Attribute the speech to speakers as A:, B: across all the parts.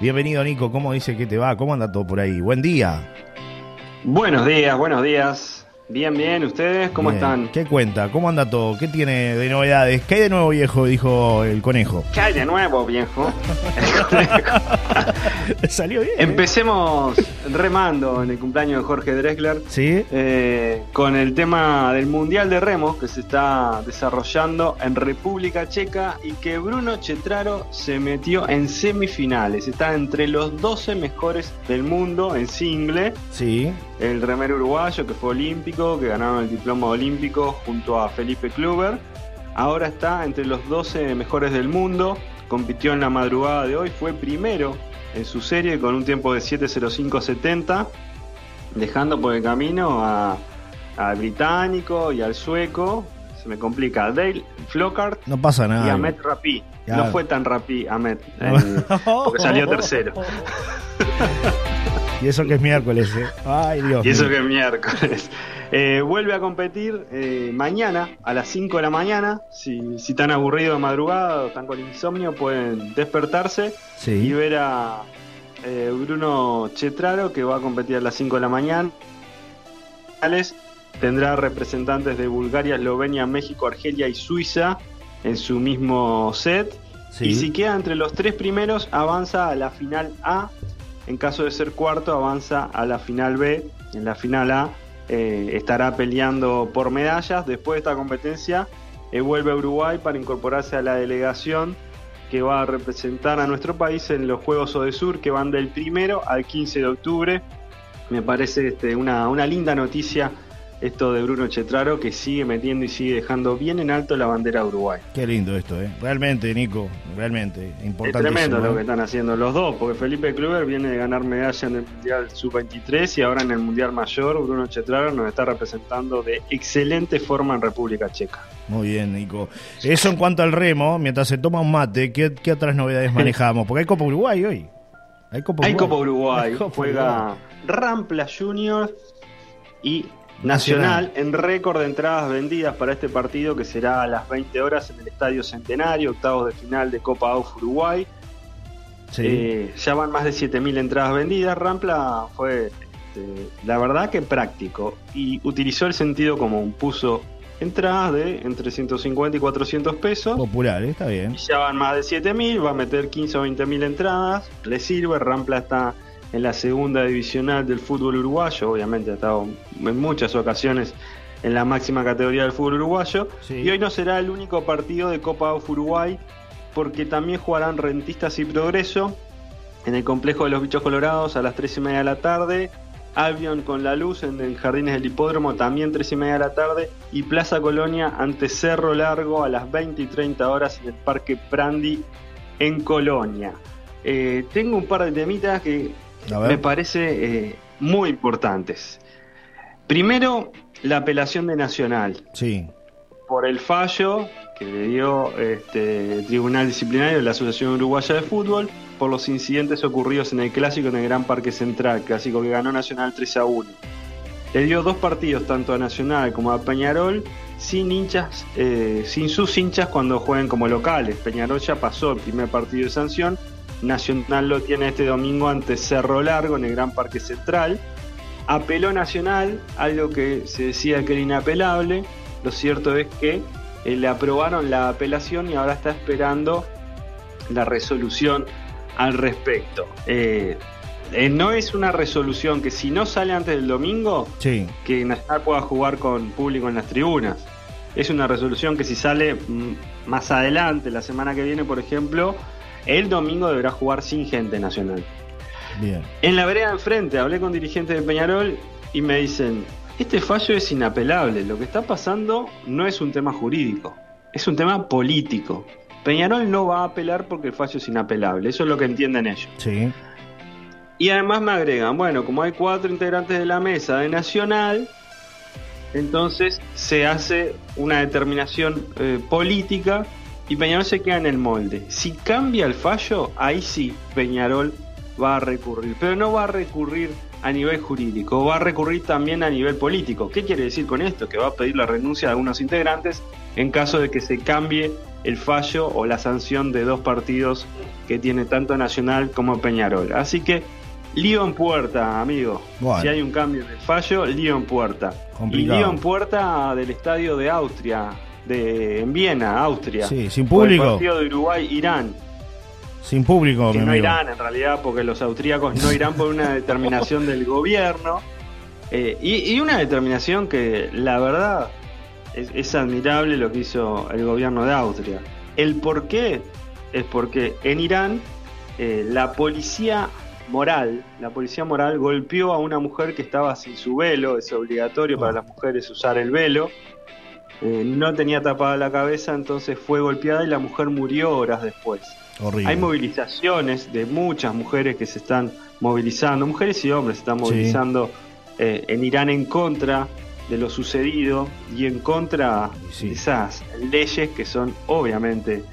A: Bienvenido Nico, ¿cómo dice que te va? ¿Cómo anda todo por ahí? Buen día.
B: Buenos días, buenos días. Bien, bien, ¿ustedes cómo
A: Bien.
B: están?
A: ¿Qué cuenta? ¿Cómo anda todo? ¿Qué tiene de novedades? ¿Qué hay de nuevo viejo? Dijo el conejo.
B: ¿Qué hay de nuevo, viejo?
A: Salió bien. ¿eh?
B: Remando en el cumpleaños de Jorge Drexler
A: ¿Sí?
B: eh, con el tema del Mundial de Remos que se está desarrollando en República Checa y que Bruno Chetraro se metió en semifinales. Está entre los 12 mejores del mundo en single.
A: Sí.
B: el remero uruguayo que fue olímpico, que ganaron el diploma olímpico junto a Felipe Kluber. Ahora está entre los 12 mejores del mundo, compitió en la madrugada de hoy, fue primero en su serie con un tiempo de 7.05.70, dejando por el camino a- al británico y al sueco. Se me complica, Dale Flockhart
A: No pasa
B: y
A: nada.
B: Ahmed Rapi. No fue tan Rapi, Ahmed, en- porque salió tercero.
A: Y eso que es miércoles, ¿eh? Ay, Dios.
B: Y eso
A: mío.
B: que es miércoles. Eh, vuelve a competir eh, mañana a las 5 de la mañana. Si, si están aburridos de madrugada o están con insomnio, pueden despertarse y
A: Sí.
B: ver a eh, Bruno Chetraro que va a competir a las 5 de la mañana. Tendrá representantes de Bulgaria, Eslovenia, México, Argelia y Suiza en su mismo set.
A: Sí.
B: Y si queda entre los tres primeros, avanza a la final A. En caso de ser cuarto, avanza a la final B. En la final A eh, estará peleando por medallas. Después de esta competencia, eh, vuelve a Uruguay para incorporarse a la delegación que va a representar a nuestro país en los Juegos Odesur, que van del primero al 15 de octubre. Me parece este, una, una linda noticia esto de Bruno Chetraro, que sigue metiendo y sigue dejando bien en alto la bandera de Uruguay.
A: Qué lindo esto, ¿eh? Realmente, Nico. Realmente.
B: Es
A: Importante.
B: tremendo lo que están haciendo los dos, porque Felipe Kluber viene de ganar medalla en el Mundial Sub-23 y ahora en el Mundial Mayor Bruno Chetraro nos está representando de excelente forma en República Checa.
A: Muy bien, Nico. Eso en cuanto al remo, mientras se toma un mate, ¿qué, qué otras novedades manejamos? Porque hay Copa Uruguay hoy. Hay Copa
B: Hay
A: Uruguay.
B: Copa Uruguay,
A: Hay Copa
B: juega Rampla Junior y Nacional en récord de entradas vendidas para este partido que será a las 20 horas en el Estadio Centenario, octavos de final de Copa AUF Uruguay.
A: Sí.
B: Eh, ya van más de 7.000 entradas vendidas. Rampla fue, este, la verdad, que práctico y utilizó el sentido común. Puso entradas de entre 150 y 400 pesos.
A: Popular, ¿eh? está bien.
B: Y ya van más de 7.000, va a meter 15 o 20.000 entradas. Le sirve, Rampla está en la segunda divisional del fútbol uruguayo. Obviamente ha estado en muchas ocasiones en la máxima categoría del fútbol uruguayo.
A: Sí.
B: Y hoy no será el único partido de Copa AUF Uruguay, porque también jugarán Rentistas y Progreso en el complejo de los Bichos Colorados a las 3 y media de la tarde. Albion con la luz en el Jardines del Hipódromo también 3 y media de la tarde. Y Plaza Colonia ante Cerro Largo a las 20 y 30 horas en el Parque Prandi en Colonia. Eh, tengo un par de temitas que. Me parece eh, muy importantes. Primero, la apelación de Nacional
A: Sí.
B: por el fallo que le dio este, el Tribunal Disciplinario de la Asociación Uruguaya de Fútbol por los incidentes ocurridos en el clásico en el Gran Parque Central, clásico que ganó Nacional 3 a 1. Le dio dos partidos, tanto a Nacional como a Peñarol, sin hinchas, eh, sin sus hinchas cuando jueguen como locales. Peñarol ya pasó el primer partido de sanción. Nacional lo tiene este domingo ante Cerro Largo en el Gran Parque Central. Apeló Nacional, algo que se decía que era inapelable. Lo cierto es que eh, le aprobaron la apelación y ahora está esperando la resolución al respecto. Eh, eh, no es una resolución que si no sale antes del domingo,
A: Sí.
B: que Nacional pueda jugar con público en las tribunas. Es una resolución que si sale mm, más adelante, la semana que viene, por ejemplo, el domingo deberá jugar sin gente nacional.
A: Bien.
B: En la vereda de enfrente hablé con dirigentes de Peñarol y me dicen, este fallo es inapelable, lo que está pasando no es un tema jurídico, es un tema político. Peñarol no va a apelar porque el fallo es inapelable, eso es lo que entienden ellos.
A: Sí.
B: Y además me agregan, bueno, como hay cuatro integrantes de la mesa de Nacional, entonces se hace una determinación eh, política y Peñarol se queda en el molde. Si cambia el fallo, ahí sí Peñarol va a recurrir, pero no va a recurrir a nivel jurídico, va a recurrir también a nivel político. ¿Qué quiere decir con esto? Que va a pedir la renuncia de algunos integrantes en caso de que se cambie el fallo o la sanción de dos partidos que tiene tanto Nacional como Peñarol. Así que lío en puerta, amigo.
A: Bueno.
B: Si hay un cambio de fallo, lío en puerta.
A: Complicado.
B: Y lío en puerta del estadio de Austria, de en Viena, Austria.
A: Sí, sin
B: Por el
A: público.
B: partido de Uruguay-Irán.
A: Sin público,
B: Que
A: mi
B: no
A: amigo.
B: irán en realidad, porque los austríacos no irán por una determinación del gobierno. Eh, y, y una determinación que la verdad es, es admirable lo que hizo el gobierno de Austria. El por qué es porque en Irán eh, la policía moral, la policía moral golpeó a una mujer que estaba sin su velo, es obligatorio para las mujeres usar el velo. Eh, no tenía tapada la cabeza, entonces fue golpeada y la mujer murió horas después.
A: Horrible.
B: Hay movilizaciones de muchas mujeres que se están movilizando, mujeres y hombres se están
A: Sí.
B: movilizando eh, en Irán en contra de lo sucedido y en contra
A: Sí.
B: de esas leyes que son obviamente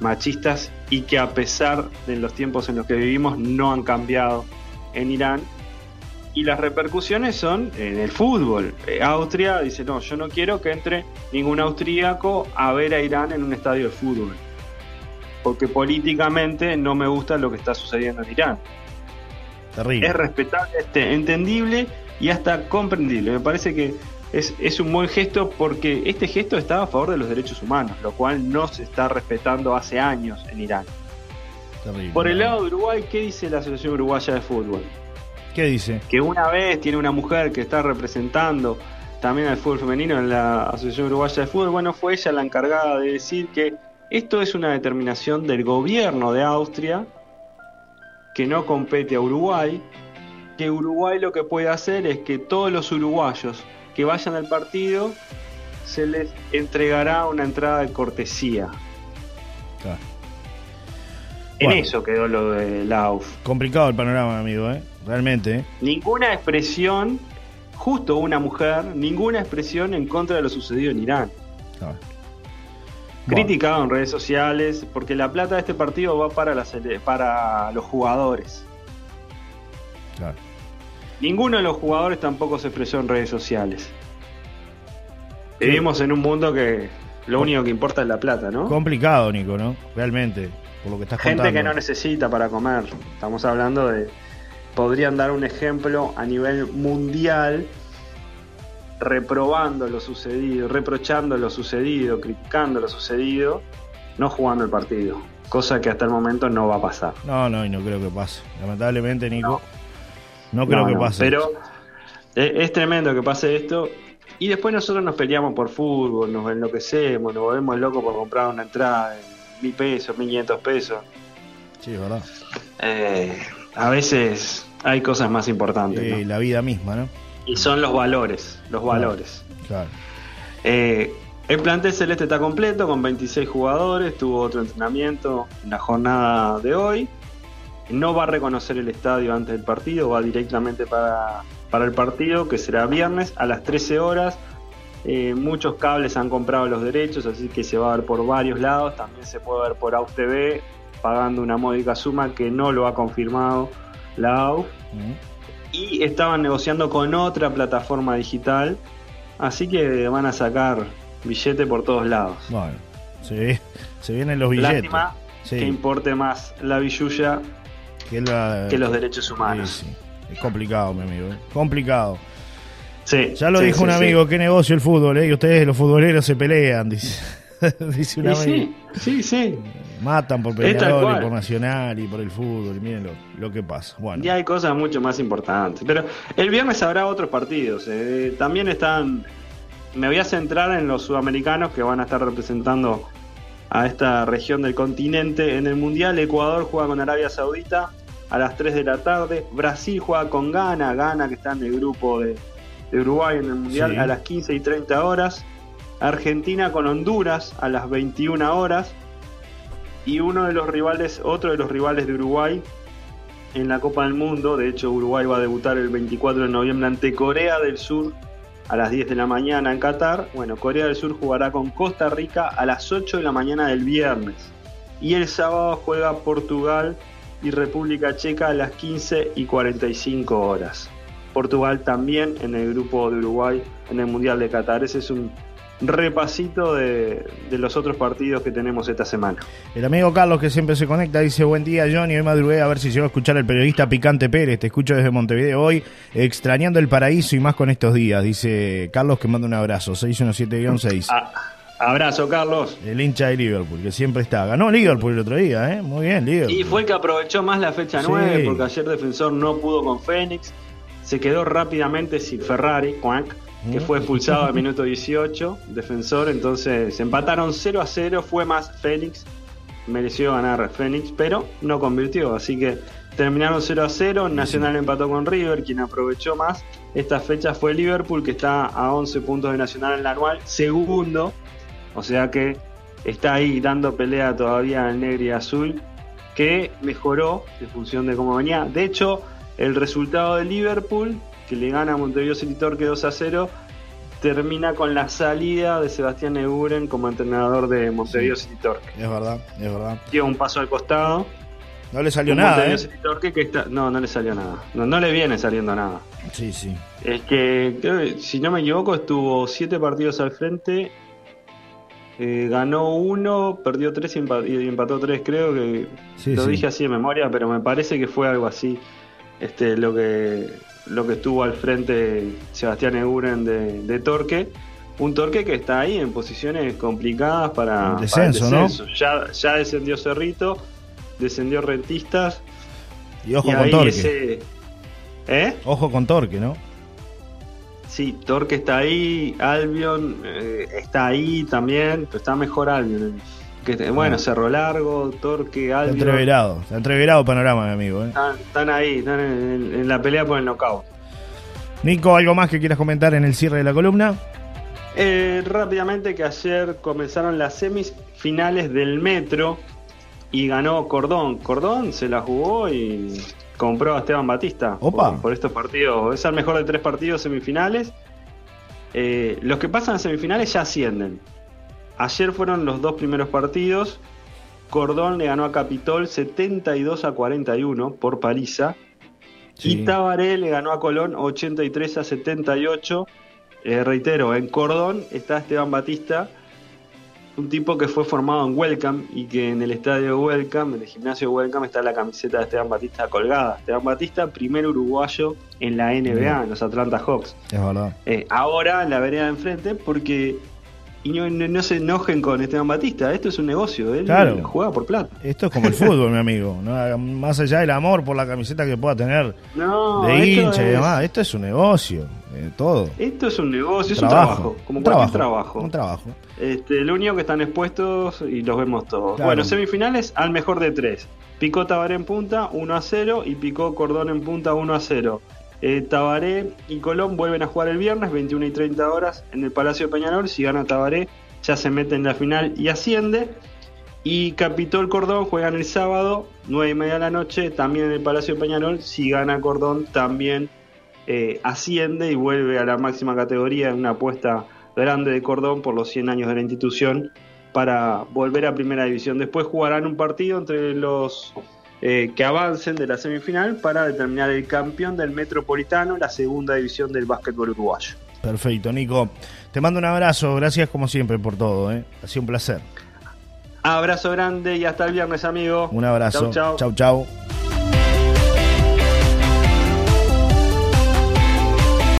B: machistas y que a pesar de los tiempos en los que vivimos no han cambiado en Irán. Y las repercusiones son en el fútbol. Eh, Austria dice, no, yo no quiero que entre ningún austríaco a ver a Irán en un estadio de fútbol porque políticamente no me gusta lo que está sucediendo en Irán.
A: Terrible.
B: Es respetable, este, entendible y hasta comprendible. Me parece que es, es un buen gesto porque este gesto está a favor de los derechos humanos, lo cual no se está respetando hace años en Irán.
A: Terrible.
B: Por el lado de Uruguay, ¿qué dice la Asociación Uruguaya de Fútbol?
A: ¿Qué dice?
B: Que una vez tiene una mujer que está representando también al fútbol femenino en la Asociación Uruguaya de Fútbol. Bueno, fue ella la encargada de decir que esto es una determinación del gobierno de Austria que no compete a Uruguay, que Uruguay lo que puede hacer es que todos los uruguayos que vayan al partido se les entregará una entrada de cortesía. En
A: Bueno.
B: eso quedó lo de la AUF.
A: Complicado el panorama, amigo, ¿eh? Realmente.
B: Ninguna expresión, justo una mujer, ninguna expresión en contra de lo sucedido en Irán.
A: Claro. Bueno,
B: Criticado en redes sociales porque la plata de este partido va para, para los jugadores.
A: claro.
B: Ninguno de los jugadores tampoco se expresó en redes sociales. Vivimos en un mundo que lo único que importa es la plata, ¿no?
A: Complicado, Nico, ¿no? Realmente, por lo que estás
B: Gente
A: contando.
B: que no necesita para comer. Estamos hablando de. Podrían dar un ejemplo a nivel mundial, reprobando lo sucedido, reprochando lo sucedido, criticando lo sucedido, no jugando el partido. Cosa que hasta el momento no va a pasar.
A: No, no, y no creo que pase. Lamentablemente, Nico, no, creo
B: No,
A: que pase.
B: Pero es, es tremendo que pase esto. Y después nosotros nos peleamos por fútbol, nos enloquecemos, nos volvemos locos por comprar una entrada de mil pesos, mil quinientos pesos.
A: Sí, verdad.
B: Eh, a veces hay cosas más importantes.
A: Eh,
B: ¿no?
A: La vida misma, ¿no?
B: Y son los valores, los valores.
A: Claro.
B: Eh, el plantel celeste está completo con 26 jugadores, tuvo otro entrenamiento en la jornada de hoy. No va a reconocer el estadio antes del partido, va directamente para, para el partido, que será viernes a las 13 horas. Eh, muchos cables han comprado los derechos, así que se va a ver por varios lados. También se puede ver por AUF TV, pagando una módica suma que no lo ha confirmado
A: Mm.
B: y estaban negociando con otra plataforma digital, así que van a sacar billete por todos lados.
A: Bueno, se, vienen los billetes.
B: Lástima
A: Sí,
B: que importe más la billulla
A: que, la-
B: que los derechos humanos.
A: Sí, sí. Es complicado, mi amigo. ¿eh? Complicado.
B: Sí,
A: Ya lo
B: sí,
A: dijo
B: sí,
A: un amigo, qué negocio el fútbol, ¿eh? Y ustedes, los futboleros, se pelean, dice. dice un amigo.
B: Sí, sí.
A: Matan por Peñarol y por Nacional y por el fútbol. Y miren lo, lo que pasa. Bueno,
B: Y hay cosas mucho más importantes. Pero el viernes habrá otros partidos. eh. También están. Me voy a centrar en los sudamericanos que van a estar representando a esta región del continente en el Mundial. Ecuador juega con Arabia Saudita a las 3 de la tarde. Brasil juega con Ghana. Ghana que está en el grupo de, de Uruguay en el Mundial
A: Sí.
B: a las 15 y 30 horas. Argentina con Honduras a las 21 horas. Y uno de los rivales, otro de los rivales de Uruguay en la Copa del Mundo. De hecho, Uruguay va a debutar el 24 de noviembre ante Corea del Sur a las 10 de la mañana en Qatar. Bueno, Corea del Sur jugará con Costa Rica a las 8 de la mañana del viernes. Y el sábado juega Portugal y República Checa a las 15 y 45 horas. Portugal también en el grupo de Uruguay en el Mundial de Qatar. Ese es un repasito de, de, los otros partidos que tenemos esta semana.
A: El amigo Carlos que siempre se conecta dice buen día Johnny, hoy madrugué a ver si llego a escuchar al periodista Picante Pérez, te escucho desde Montevideo hoy, extrañando el paraíso y más con estos días, dice Carlos que manda un abrazo, 617-6.
B: Ah, abrazo Carlos.
A: El hincha de Liverpool, que siempre está. Ganó Liverpool el otro día, ¿eh? Muy bien, Liverpool.
B: Y fue el que aprovechó más la fecha 9, porque ayer Defensor no pudo con Fénix, se quedó rápidamente sin Ferrari, Quack que fue expulsado al minuto 18, defensor, entonces se empataron 0 a 0, fue más Fénix, mereció ganar Fénix, pero no convirtió, así que terminaron 0 a 0, Nacional empató con River, quien aprovechó más, esta fecha fue Liverpool, que está a 11 puntos de Nacional en la anual, segundo, o sea que está ahí dando pelea todavía el negro y azul, que mejoró en función de cómo venía, de hecho, el resultado de Liverpool que le gana a Montevideo City Torque 2 a 0, termina con la salida de Sebastián Eguren como entrenador de Montevideo City Torque.
A: Es verdad, es verdad.
B: Dio un paso al costado.
A: No le salió nada. ¿eh?
B: City Torque que está... No, no le salió nada. No, no le viene saliendo nada.
A: Sí, sí.
B: Es que, si no me equivoco, estuvo siete partidos al frente. Eh, ganó uno, perdió tres y empató tres, creo que lo dije así de memoria, pero me parece que fue algo así. Este, lo que lo que estuvo al frente Sebastián Eguren de, Torque. Un Torque que está ahí en posiciones complicadas para,
A: el descenso, ¿no?
B: Ya, ya descendió Cerrito, descendió Rentistas.
A: Y ojo con Torque. ¿Eh? Ojo con Torque, ¿no?
B: Sí, Torque está ahí, Albion eh, está ahí también, pero está mejor Albion bueno, Cerro Largo, Torque, Albion.
A: Está entreverado, está entreverado panorama, mi amigo. ¿eh?
B: Están, ahí, están en, la pelea por el knockout.
A: Nico, ¿algo más que quieras comentar en el cierre de la columna?
B: Eh, rápidamente que ayer comenzaron las semifinales del Metro y ganó Cordón. Cordón se la jugó y compró a Esteban Batista
A: Opa.
B: Por, estos partidos. Es el mejor de tres partidos semifinales. Eh, los que pasan a semifinales ya ascienden. Ayer fueron los dos primeros partidos. Cordón le ganó a Capitol 72 a 41 por paliza. Y Tabaré le ganó a Colón 83 a 78. Eh, reitero, en Cordón está Esteban Batista, un tipo que fue formado en Welcome y que en el estadio Welcome, en el gimnasio Welcome, está la camiseta de Esteban Batista colgada. Esteban Batista, primer uruguayo en la NBA, en los Atlanta Hawks.
A: Es verdad.
B: Eh, ahora en la vereda de enfrente, porque y no, se enojen con Esteban Batista. Esto es un negocio, él juega por plata.
A: Esto es como el fútbol, mi amigo. Más allá del amor por la camiseta que pueda tener de hincha y demás, esto es un negocio, eh, todo.
B: Esto es un negocio, es un trabajo, como cualquier trabajo.
A: Un trabajo.
B: Este, lo único que están expuestos y los vemos todos. Bueno, semifinales al mejor de tres. Picó Tabaré en punta 1 a 0 y picó Cordón en punta 1 a 0. Eh, Tabaré y Colón vuelven a jugar el viernes, 21 y 30 horas, en el Palacio de Peñarol. Si gana Tabaré, ya se mete en la final y asciende. Y Capitol Cordón juegan el sábado, 9 y media de la noche, también en el Palacio de Peñarol. Si gana Cordón, también eh, asciende y vuelve a la máxima categoría en una apuesta grande de Cordón por los 100 años de la institución para volver a Primera División. Después jugarán un partido entre los eh, que avancen de la semifinal para determinar el campeón del Metropolitano, la segunda división del básquetbol uruguayo.
A: Perfecto, Nico. Te mando un abrazo, gracias como siempre por todo, ¿eh? ha sido un placer.
B: Abrazo grande y hasta el viernes, amigo.
A: Un abrazo. Chau, chau. chau, chau.